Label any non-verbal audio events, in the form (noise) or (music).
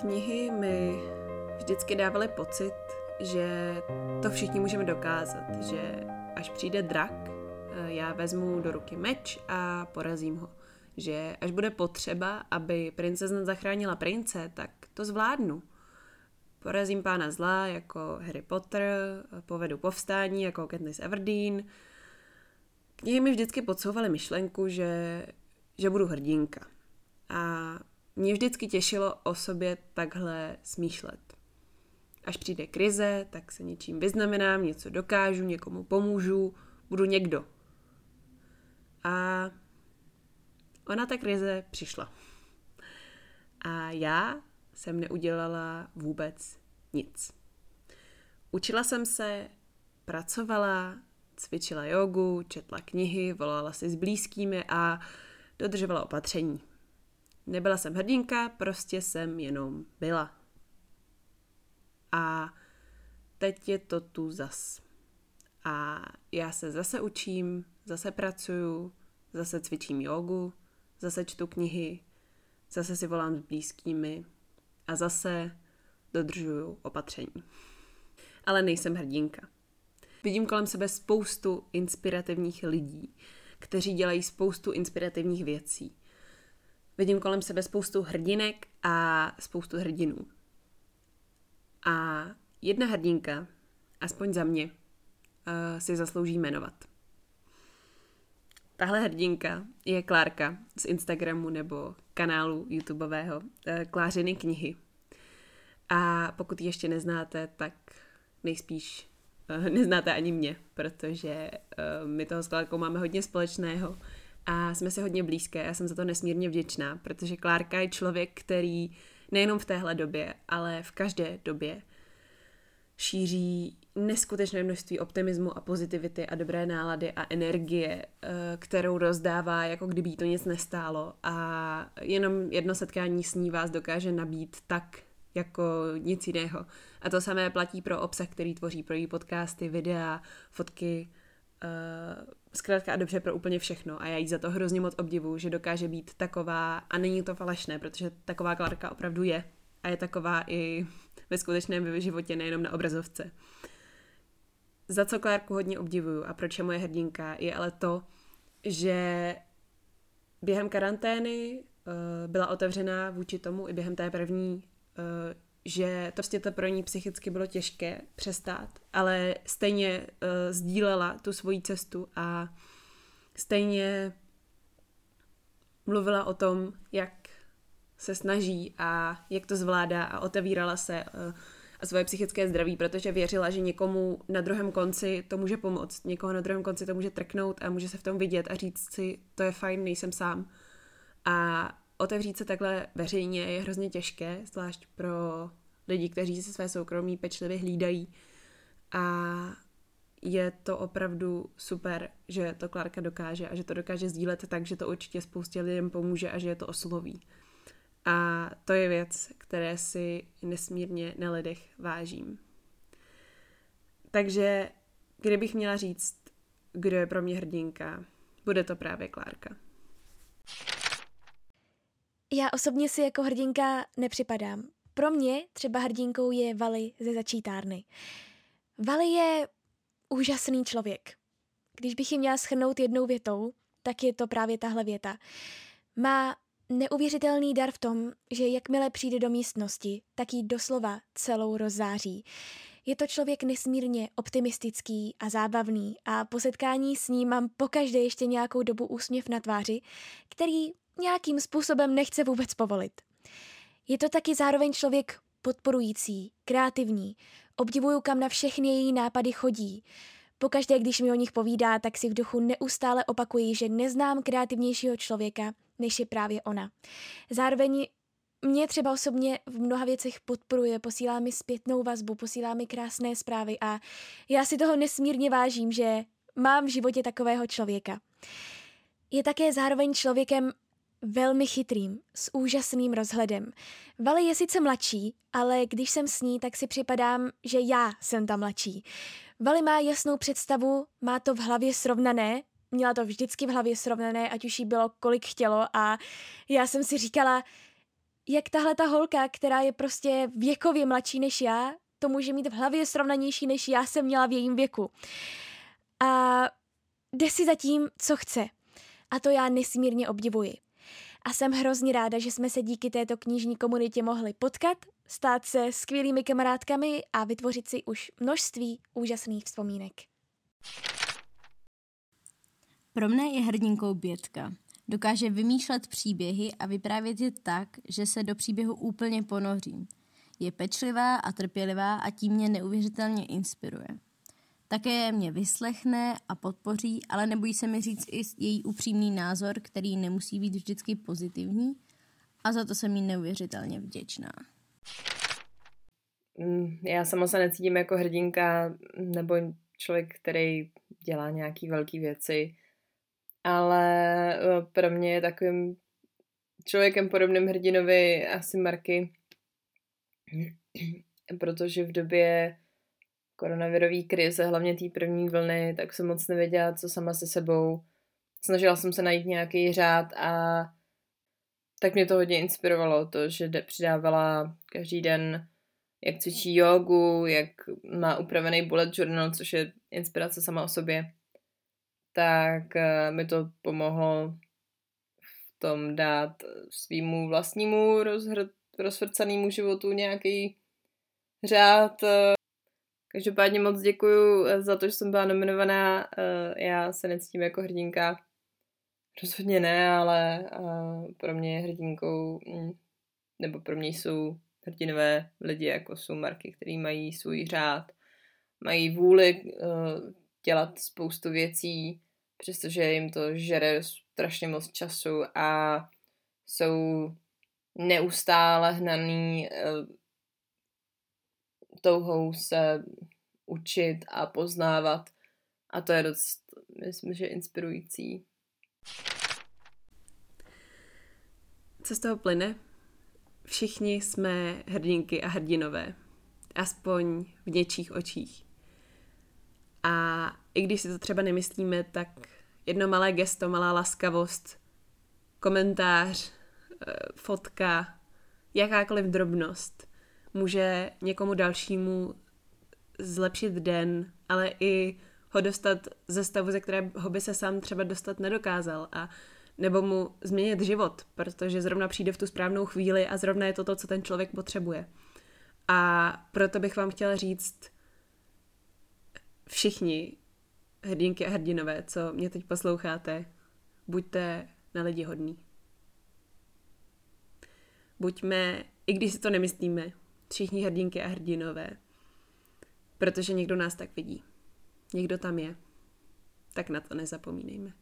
Knihy mi vždycky dávaly pocit, že to všichni můžeme dokázat, že až přijde drak, eh, já vezmu do ruky meč a porazím ho. Že až bude potřeba, aby princezna zachránila prince, tak to zvládnu. Porazím pána zla jako Harry Potter, povedu povstání jako Katniss Everdeen. Knihy mi vždycky podsouvaly myšlenku, že, že budu hrdinka. A mě vždycky těšilo o sobě takhle smýšlet. Až přijde krize, tak se něčím vyznamenám, něco dokážu, někomu pomůžu, budu někdo. A ona ta krize přišla. A já jsem neudělala vůbec nic. Učila jsem se, pracovala, cvičila jogu, četla knihy, volala si s blízkými a dodržovala opatření. Nebyla jsem hrdinka, prostě jsem jenom byla. A teď je to tu zas. A já se zase učím, zase pracuju, zase cvičím jogu, zase čtu knihy, zase si volám s blízkými a zase dodržuju opatření. Ale nejsem hrdinka. Vidím kolem sebe spoustu inspirativních lidí, kteří dělají spoustu inspirativních věcí. Vidím kolem sebe spoustu hrdinek a spoustu hrdinů. A jedna hrdinka, aspoň za mě, uh, si zaslouží jmenovat. Tahle hrdinka je Klárka z Instagramu nebo kanálu YouTubeového uh, Klářiny knihy. A pokud ji ještě neznáte, tak nejspíš uh, neznáte ani mě, protože my toho s Klárkou máme hodně společného a jsme si hodně blízké. Já jsem za to nesmírně vděčná, protože Klárka je člověk, který nejenom v téhle době, ale v každé době šíří neskutečné množství optimismu a pozitivity a dobré nálady a energie, eh, kterou rozdává, jako kdyby to nic nestálo. A jenom jedno setkání s ní vás dokáže nabít tak, jako nic jiného. A to samé platí pro obsah, který tvoří pro její podcasty, videa, fotky, uh, zkrátka a dobře pro úplně všechno. A já jí za to hrozně moc obdivu, že dokáže být taková, a není to falešné, protože taková Klárka opravdu je. A je taková i ve skutečném životě, nejenom na obrazovce. Za co Klárku hodně obdivuju a proč je moje hrdinka, je ale to, že během karantény uh, byla otevřená vůči tomu i během té první, uh, že to prostě to pro ní psychicky bylo těžké přestát, ale stejně uh, sdílela tu svoji cestu a stejně mluvila o tom, jak se snaží a jak to zvládá a otevírala se uh, a svoje psychické zdraví, protože věřila, že někomu na druhém konci to může pomoct, někoho na druhém konci to může trknout a může se v tom vidět a říct si, to je fajn, nejsem sám. A otevřít se takhle veřejně je hrozně těžké, zvlášť pro lidi, kteří si své soukromí pečlivě hlídají. A je to opravdu super, že to Klárka dokáže a že to dokáže sdílet tak, že to určitě spoustě lidem pomůže a že je to osloví. A to je věc, které si nesmírně na lidech vážím. Takže kdybych měla říct, kdo je pro mě hrdinka, bude to právě Klárka. Já osobně si jako hrdinka nepřipadám. Pro mě třeba hrdinkou je Vali ze začítárny. Vali je úžasný člověk. Když bych ji měla schrnout jednou větou, tak je to právě tahle věta. Má neuvěřitelný dar v tom, že jakmile přijde do místnosti, tak ji doslova celou rozzáří. Je to člověk nesmírně optimistický a zábavný a po setkání s ním mám pokaždé ještě nějakou dobu úsměv na tváři, který nějakým způsobem nechce vůbec povolit. Je to taky zároveň člověk podporující, kreativní, obdivuju, kam na všechny její nápady chodí. Pokaždé, když mi o nich povídá, tak si v duchu neustále opakuji, že neznám kreativnějšího člověka, než je právě ona. Zároveň mě třeba osobně v mnoha věcech podporuje, posílá mi zpětnou vazbu, posílá mi krásné zprávy a já si toho nesmírně vážím, že mám v životě takového člověka. Je také zároveň člověkem velmi chytrým, s úžasným rozhledem. Vali je sice mladší, ale když jsem s ní, tak si připadám, že já jsem ta mladší. Vali má jasnou představu, má to v hlavě srovnané, měla to vždycky v hlavě srovnané, ať už jí bylo kolik chtělo a já jsem si říkala, jak tahle ta holka, která je prostě věkově mladší než já, to může mít v hlavě srovnanější, než já jsem měla v jejím věku. A jde si za tím, co chce. A to já nesmírně obdivuji. A jsem hrozně ráda, že jsme se díky této knižní komunitě mohli potkat, stát se skvělými kamarádkami a vytvořit si už množství úžasných vzpomínek. Pro mne je hrdinkou Bětka. Dokáže vymýšlet příběhy a vyprávět je tak, že se do příběhu úplně ponořím. Je pečlivá a trpělivá a tím mě neuvěřitelně inspiruje. Také mě vyslechne a podpoří, ale nebojí se mi říct i její upřímný názor, který nemusí být vždycky pozitivní a za to jsem jí neuvěřitelně vděčná. Mm, já sama se necítím jako hrdinka nebo člověk, který dělá nějaký velké věci, ale eh, pro mě je takovým člověkem podobným hrdinovi asi Marky, (clears throat) protože v době koronavirové krize, hlavně té první vlny, tak jsem moc nevěděla, co sama se sebou. Snažila jsem se najít nějaký řád a tak mě to hodně inspirovalo, to, že přidávala každý den, jak cvičí jogu, jak má upravený bullet journal, což je inspirace sama o sobě, tak eh, mi to pomohlo v tom dát svýmu vlastnímu rozhr- rozvrcanému životu nějaký řád. Každopádně moc děkuju eh, za to, že jsem byla nominovaná. Eh, já se necítím jako hrdinka. Rozhodně ne, ale eh, pro mě je hrdinkou, mm, nebo pro mě jsou hrdinové lidi, jako jsou marky, který mají svůj řád, mají vůli dělat spoustu věcí, přestože jim to žere strašně moc času a jsou neustále hnaný touhou se učit a poznávat. A to je dost, myslím, že inspirující. Co z toho plyne? Všichni jsme hrdinky a hrdinové. Aspoň v něčích očích. A i když si to třeba nemyslíme, tak jedno malé gesto, malá laskavost, komentář, eh, fotka, jakákoliv drobnost může někomu dalšímu zlepšit den, ale i ho dostat ze stavu, ze kterého by se sám třeba dostat nedokázal a nebo mu změnit život, protože zrovna přijde v tu správnou chvíli a zrovna je to to, co ten člověk potřebuje. A proto bych vám chtěla říct všichni hrdinky a hrdinové, co mě teď posloucháte, buďte na lidi hodní. Buďme, i když si to nemyslíme, všichni hrdinky a hrdinové. Protože někdo nás tak vidí. Někdo tam je. Tak na to nezapomínejme.